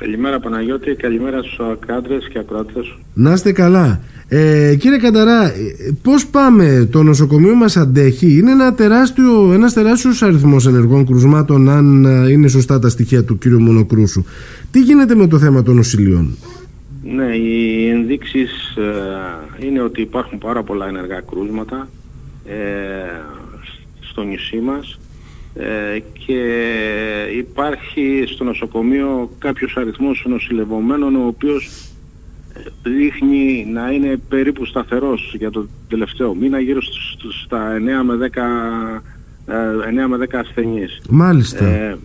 Καλημέρα Παναγιώτη, καλημέρα στους ακράτρες και ακροάτες. Να είστε καλά. Ε, κύριε Καταρά, ε, πώς πάμε, το νοσοκομείο μας αντέχει, είναι ένα τεράστιο, ένας τεράστιος αριθμός ενεργών κρουσμάτων αν ε, είναι σωστά τα στοιχεία του κύριου Μονοκρούσου. Τι γίνεται με το θέμα των νοσηλειών. Ναι, οι ενδείξεις ε, είναι ότι υπάρχουν πάρα πολλά ενεργά κρούσματα ε, στο νησί μας ε, και υπάρχει στο νοσοκομείο κάποιος αριθμός νοσηλευομένων ο οποίος δείχνει να είναι περίπου σταθερός για το τελευταίο μήνα γύρω στα 9 με 10, 9 με 10 ασθενείς. Μάλιστα. Ε,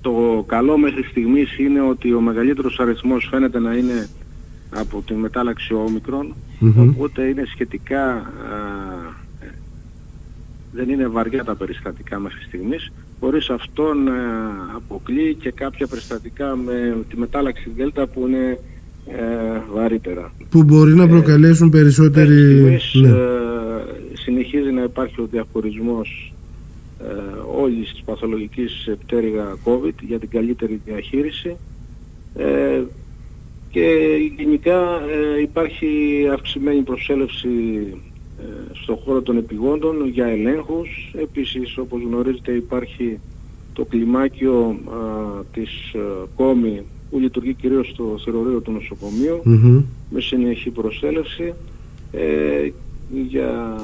το καλό μέχρι στιγμής είναι ότι ο μεγαλύτερος αριθμός φαίνεται να είναι από την μετάλλαξη όμικρον, οπότε είναι σχετικά δεν είναι βαριά τα περιστατικά μέχρι στιγμής, χωρίς αυτό να αποκλεί και κάποια περιστατικά με τη μετάλλαξη δέλτα που είναι ε, βαρύτερα. Που μπορεί να ε, προκαλέσουν περισσότερη... Στιγμής, ναι. ε, συνεχίζει να υπάρχει ο διαχωρισμός ε, όλης της παθολογικής πτέρυγα COVID για την καλύτερη διαχείριση ε, και γενικά ε, υπάρχει αυξημένη προσέλευση ε, στον χώρο των επιγόντων για ελέγχους. Επίσης, όπως γνωρίζετε, υπάρχει το κλιμάκιο α, της κόμη που λειτουργεί κυρίως στο θερορείο του νοσοκομείου με συνεχή προσέλευση ε, για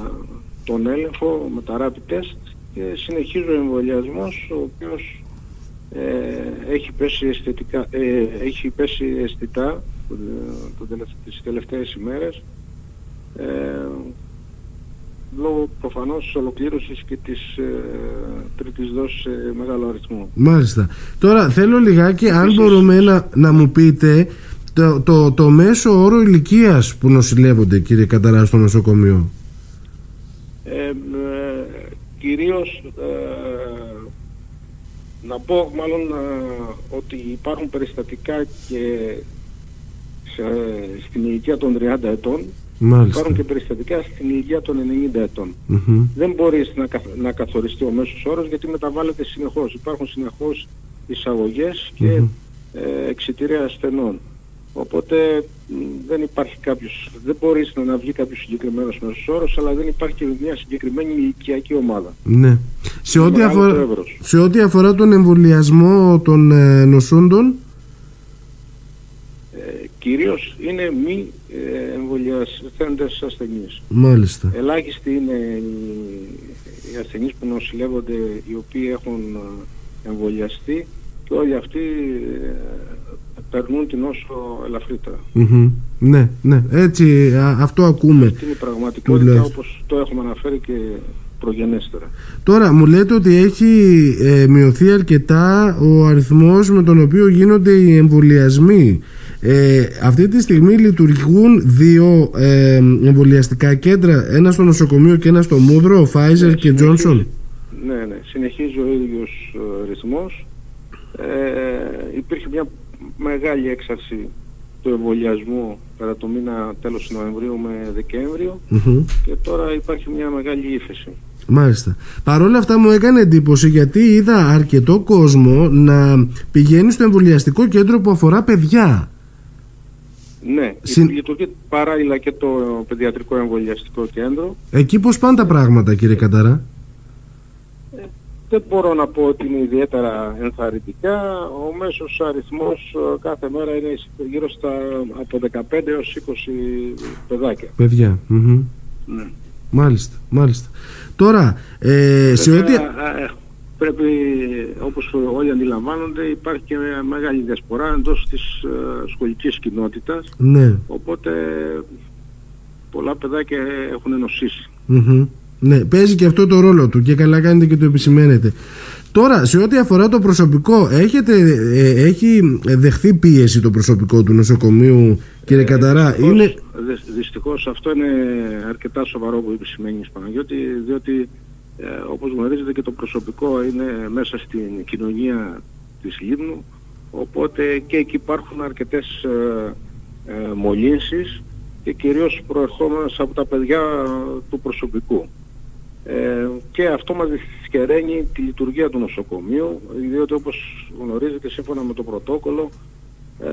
τον έλεγχο με τα rapid test και συνεχίζει ο εμβολιασμός ο οποίος ε, έχει, πέσει αισθητικά, ε, έχει πέσει αισθητά το, το, τις τελευταίες ημέρες ε, λόγω προφανώς της ολοκλήρωσης και της ε, τρίτης δόσης σε μεγάλο αριθμό. Μάλιστα. Τώρα θέλω λιγάκι αν μπορούμε να, να μου πείτε το, το, το μέσο όρο ηλικίας που νοσηλεύονται κύριε Καταρά στο νοσοκομείο. Ε, ε, κυρίως ε, να πω μάλλον ε, ότι υπάρχουν περιστατικά και σε, στην ηλικία των 30 ετών Μάλιστα. Υπάρχουν και περιστατικά στην ηλικία των 90 ετων Δεν μπορείς να, να καθοριστεί ο μέσος όρος γιατί μεταβάλλεται συνεχώς. Υπάρχουν συνεχώς εισαγωγές και mm-hmm. ε, εξιτήρια ασθενών. Οπότε δεν υπάρχει κάποιος, δεν μπορείς να, να βγει κάποιος συγκεκριμένος μέσος όρος, αλλά δεν υπάρχει και μια συγκεκριμένη ηλικιακή ομάδα. Ναι. Σε ό,τι, αφορά, σε ό,τι αφορά τον εμβολιασμό των ε, νοσούντων, κυρίως είναι μη ε, εμβολιασθέντες ασθενείς. Μάλιστα. Ελάχιστοι είναι οι ασθενείς που νοσηλεύονται οι οποίοι έχουν ε, εμβολιαστεί και όλοι αυτοί ε, περνούν την όσο ελαφρύτερα. Ναι, ναι, έτσι αυτό ακούμε. Αυτή είναι η πραγματικότητα όπως το έχουμε αναφέρει και προγενέστερα. Τώρα μου λέτε ότι έχει ε, μειωθεί αρκετά ο αριθμός με τον οποίο γίνονται οι εμβολιασμοί. Ε, αυτή τη στιγμή λειτουργούν δύο ε, εμβολιαστικά κέντρα, ένα στο νοσοκομείο και ένα στο Μούδρο, Pfizer ναι, και Johnson; Ναι, ναι, συνεχίζει ο ίδιος ε, ρυθμός. Ε, υπήρχε μια μεγάλη έξαρση του εμβολιασμού κατά το μήνα τέλος Νοεμβρίου με δεκεμβριο και τώρα υπάρχει μια μεγάλη ύφεση. Μάλιστα. Παρ' όλα αυτά μου έκανε εντύπωση γιατί είδα αρκετό κόσμο να πηγαίνει στο εμβολιαστικό κέντρο που αφορά παιδιά. Ναι, Συν... λειτουργεί παράλληλα και το παιδιατρικό εμβολιαστικό κέντρο. Εκεί πώς πάνε τα πράγματα κύριε Καταρά. Ε, δεν μπορώ να πω ότι είναι ιδιαίτερα ενθαρρυντικά. Ο μέσος αριθμός ε, κάθε μέρα είναι γύρω στα από 15 έως 20 παιδάκια. Παιδιά. Ναι. Μάλιστα, μάλιστα. Τώρα, ε, σε ό,τι... Ε, πρέπει, όπως όλοι αντιλαμβάνονται, υπάρχει και μια μεγάλη διασπορά εντός της ε, σχολικής κοινότητας. Ναι. Οπότε πολλά παιδάκια έχουν νοσήσει. Ναι, παίζει και αυτό το ρόλο του και καλά κάνετε και το επισημαίνετε. Τώρα, σε ό,τι αφορά το προσωπικό, έχετε, ε, έχει δεχθεί πίεση το προσωπικό του νοσοκομείου, κύριε ε, Καταρά; Δυστυχώς, είναι... δυστυχώς αυτό είναι αρκετά σοβαρό που επισημαίνεις Παναγιώτη, διότι ε, όπως γνωρίζετε και το προσωπικό είναι μέσα στην κοινωνία της Λίμνου οπότε και εκεί υπάρχουν αρκετές ε, ε, μολύνσεις και κυρίως προερχόμενες από τα παιδιά του προσωπικού. Ε, και αυτό μας δυσκεραίνει τη λειτουργία του νοσοκομείου, διότι όπως γνωρίζετε σύμφωνα με το πρωτόκολλο, ε,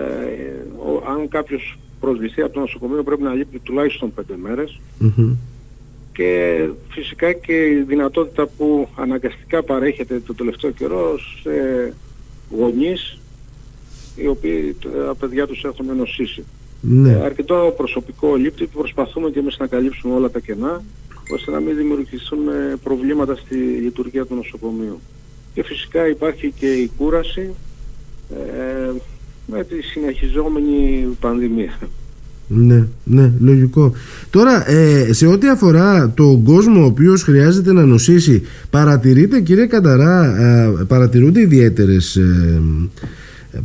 ο, αν κάποιος προσβηθεί από το νοσοκομείο πρέπει να λείπει τουλάχιστον πέντε μέρες και φυσικά και η δυνατότητα που αναγκαστικά παρέχεται το τελευταίο καιρό σε γονείς οι οποίοι τα παιδιά τους έχουν νοσήσει. Ναι. Ε, αρκετό προσωπικό λείπτη που προσπαθούμε και εμείς να καλύψουμε όλα τα κενά ώστε να μην δημιουργηθούν προβλήματα στη λειτουργία του νοσοκομείου. Και φυσικά υπάρχει και η κούραση ε, με τη συνεχιζόμενη πανδημία. Ναι, ναι, λογικό. Τώρα, ε, σε ό,τι αφορά τον κόσμο ο οποίος χρειάζεται να νοσήσει, παρατηρείτε κύριε Καταρά, ε, παρατηρούνται ιδιαίτερες, ε,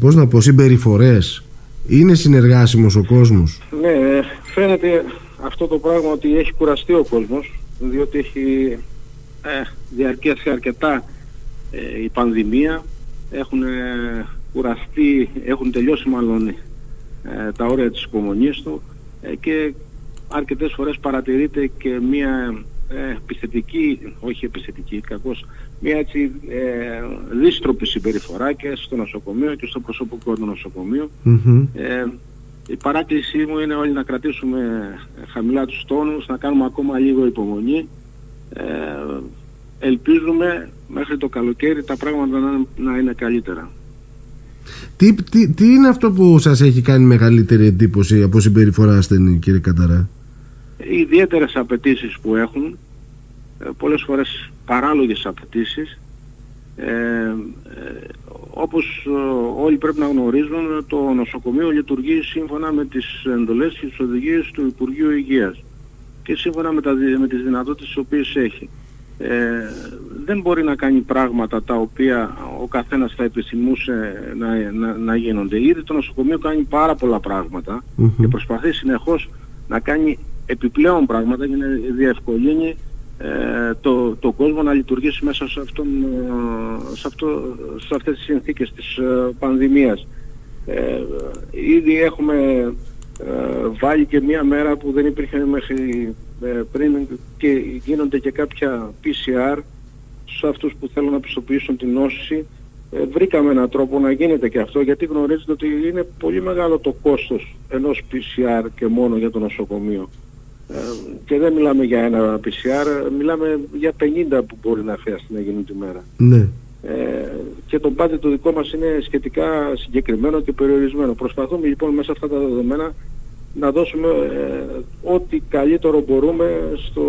πώς να πω, συμπεριφορές; Είναι συνεργάσιμος ο κόσμος; Ναι, φαίνεται αυτό το πράγμα ότι έχει κουραστεί ο κόσμος, διότι έχει ε, διαρκέσει αρκετά ε, η πανδημία, έχουν ε, κουραστεί, έχουν τελειώσει μάλλον ε, τα όρια της υπομονής του ε, και αρκετές φορές παρατηρείται και μια ε, επιθετική, όχι επιθετική, κακώς, μια έτσι ε, δίστροπη συμπεριφορά και στο νοσοκομείο και στο προσωπικό του νοσοκομείου. Ε, η παράκλησή μου είναι όλοι να κρατήσουμε χαμηλά τους τόνους, να κάνουμε ακόμα λίγο υπομονή. Ε, ελπίζουμε μέχρι το καλοκαίρι τα πράγματα να, να είναι καλύτερα. Τι, τι, τι είναι αυτό που σας έχει κάνει μεγαλύτερη εντύπωση από συμπεριφορά ασθενή κύριε Καταρά. Οι ιδιαίτερες απαιτήσεις που έχουν, ε, πολλές φορές παράλογες απαιτήσεις, ε, ε, όπως ε, όλοι πρέπει να γνωρίζουν το νοσοκομείο λειτουργεί σύμφωνα με τις εντολές και τις οδηγίες του Υπουργείου Υγείας και σύμφωνα με, τα, με τις δυνατότητες τις οποίες έχει ε, δεν μπορεί να κάνει πράγματα τα οποία ο καθένας θα επιθυμούσε να, να, να γίνονται. Ήδη το νοσοκομείο κάνει πάρα πολλά και προσπαθεί συνεχώς να κάνει επιπλέον πράγματα για να διευκολύνει ε, το, το κόσμο να λειτουργήσει μέσα σε, αυτόν, ε, σε, αυτό, σε αυτές τις συνθήκες της ε, πανδημίας. Ε, ήδη έχουμε βάλει και μία μέρα που δεν υπήρχε μέχρι ε, πριν και γίνονται και κάποια PCR σε αυτούς που θέλουν να πιστοποιήσουν την νόση ε, βρήκαμε έναν τρόπο να γίνεται και αυτό γιατί γνωρίζετε ότι είναι πολύ μεγάλο το κόστος ενός PCR και μόνο για το νοσοκομείο ε, και δεν μιλάμε για ένα PCR μιλάμε για 50 που μπορεί να χρειαστεί να γίνουν τη μέρα ναι. ε, και το πάτη το δικό μας είναι σχετικά συγκεκριμένο και περιορισμένο προσπαθούμε λοιπόν μέσα αυτά τα δεδομένα να δώσουμε ε, ό,τι καλύτερο μπορούμε στο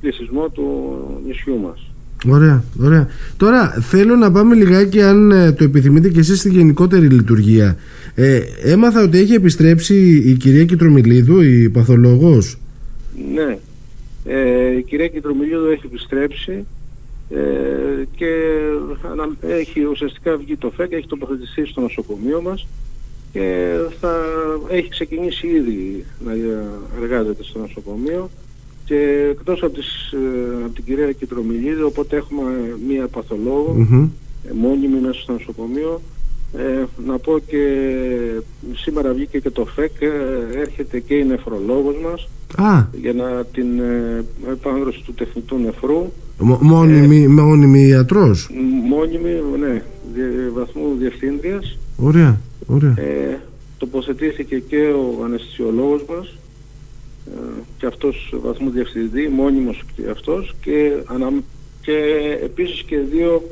πληθυσμό του νησιού μας. Ωραία, ωραία. Τώρα θέλω να πάμε λιγάκι αν ε, το επιθυμείτε και εσείς στη γενικότερη λειτουργία. Ε, έμαθα ότι έχει επιστρέψει η κυρία Κιτρομιλίδου, η παθολόγος. Ναι, ε, η κυρία Κιτρομιλίδου έχει επιστρέψει ε, και έχει ουσιαστικά βγει το ΦΕΚ, έχει τοποθετηθεί στο νοσοκομείο μας και θα έχει ξεκινήσει ήδη να εργάζεται στο νοσοκομείο και εκτός από, τις, ε, από την κυρία Κιτρομιλίδη οπότε έχουμε μία ε, μόνιμη μέσα στο νοσοκομείο. Ε, να πω και σήμερα βγήκε και το ΦΕΚ έρχεται και η νεφρολόγος μας για να την ε, επάνδρωση του τεχνητού νεφρού. Μόνιμη, μόνιμη ιατρός; μόνιμη, ναι, βαθμού διευθύντριας. Ωραία Ωραία. Ε, τοποθετήθηκε και ο αναισθησιολόγος μας. ε, και αυτός βαθμού διευθυντή, μόνιμος και αυτός και, ανα, και επίσης και δύο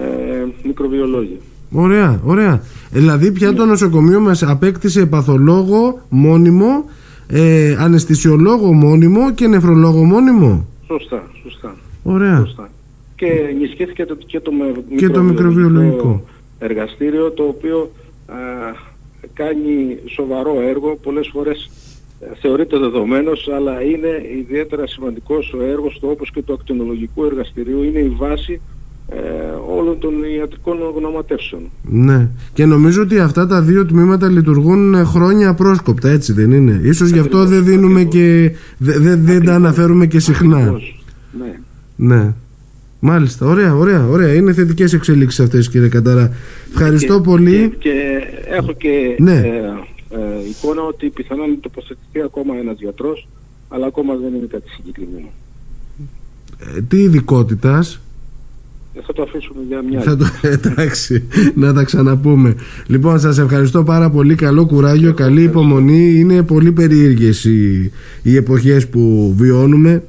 ε, μικροβιολόγοι. Ωραία, ωραία. Δηλαδή πια ναι. το νοσοκομείο μας απέκτησε παθολόγο μόνιμο, ε, αναισθησιολόγο μόνιμο και νεφρολόγο μόνιμο; Σωστά, σωστά. Ωραία. Σωστά. Και ενισχύθηκε το, και το, και το μικροβιολογικό εργαστήριο το οποίο κάνει σοβαρό έργο, πολλές φορές ε, θεωρείται δεδομένος, αλλά είναι ιδιαίτερα σημαντικός ο έργος του όπως και του ακτινολογικού εργαστηρίου, είναι η βάση ε, όλων των ιατρικών γνωματεύσεων. Ναι, και νομίζω ότι αυτά τα δύο τμήματα λειτουργούν χρόνια πρόσκοπτα, έτσι δεν είναι; Ίσως γι' αυτό δεν δίνουμε και δεν, δεν τα αναφέρουμε και συχνά. Ναι. ναι. Μάλιστα, ωραία, ωραία, ωραία. Είναι θετικές εξελίξεις αυτές κύριε Κατάρα. Ευχαριστώ πολύ. Και, και, έχω και ναι. ε, ε, εικόνα ότι πιθανόν τοποθετηθεί ακόμα ένας γιατρός, αλλά ακόμα δεν είναι κάτι συγκεκριμένο. Ε, τι ειδικότητας; Ε, θα το αφήσουμε για μια θα το, Εντάξει, να τα ξαναπούμε. Λοιπόν, σας ευχαριστώ πάρα πολύ. Καλό κουράγιο, καλή υπομονή. Είναι πολύ περίεργες οι, οι εποχές που βιώνουμε.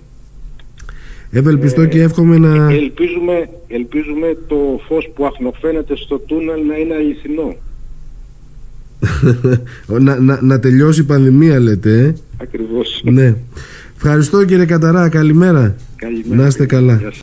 Ευελπιστώ ε, και εύχομαι να... Ελπίζουμε, ελπίζουμε το φως που αχνοφαίνεται στο τούνελ να είναι αληθινό. να, να, να τελειώσει η πανδημία λέτε ε; Ακριβώς. Ναι. Ευχαριστώ κύριε Καταρά. Καλημέρα. Καλημέρα Να είστε καλά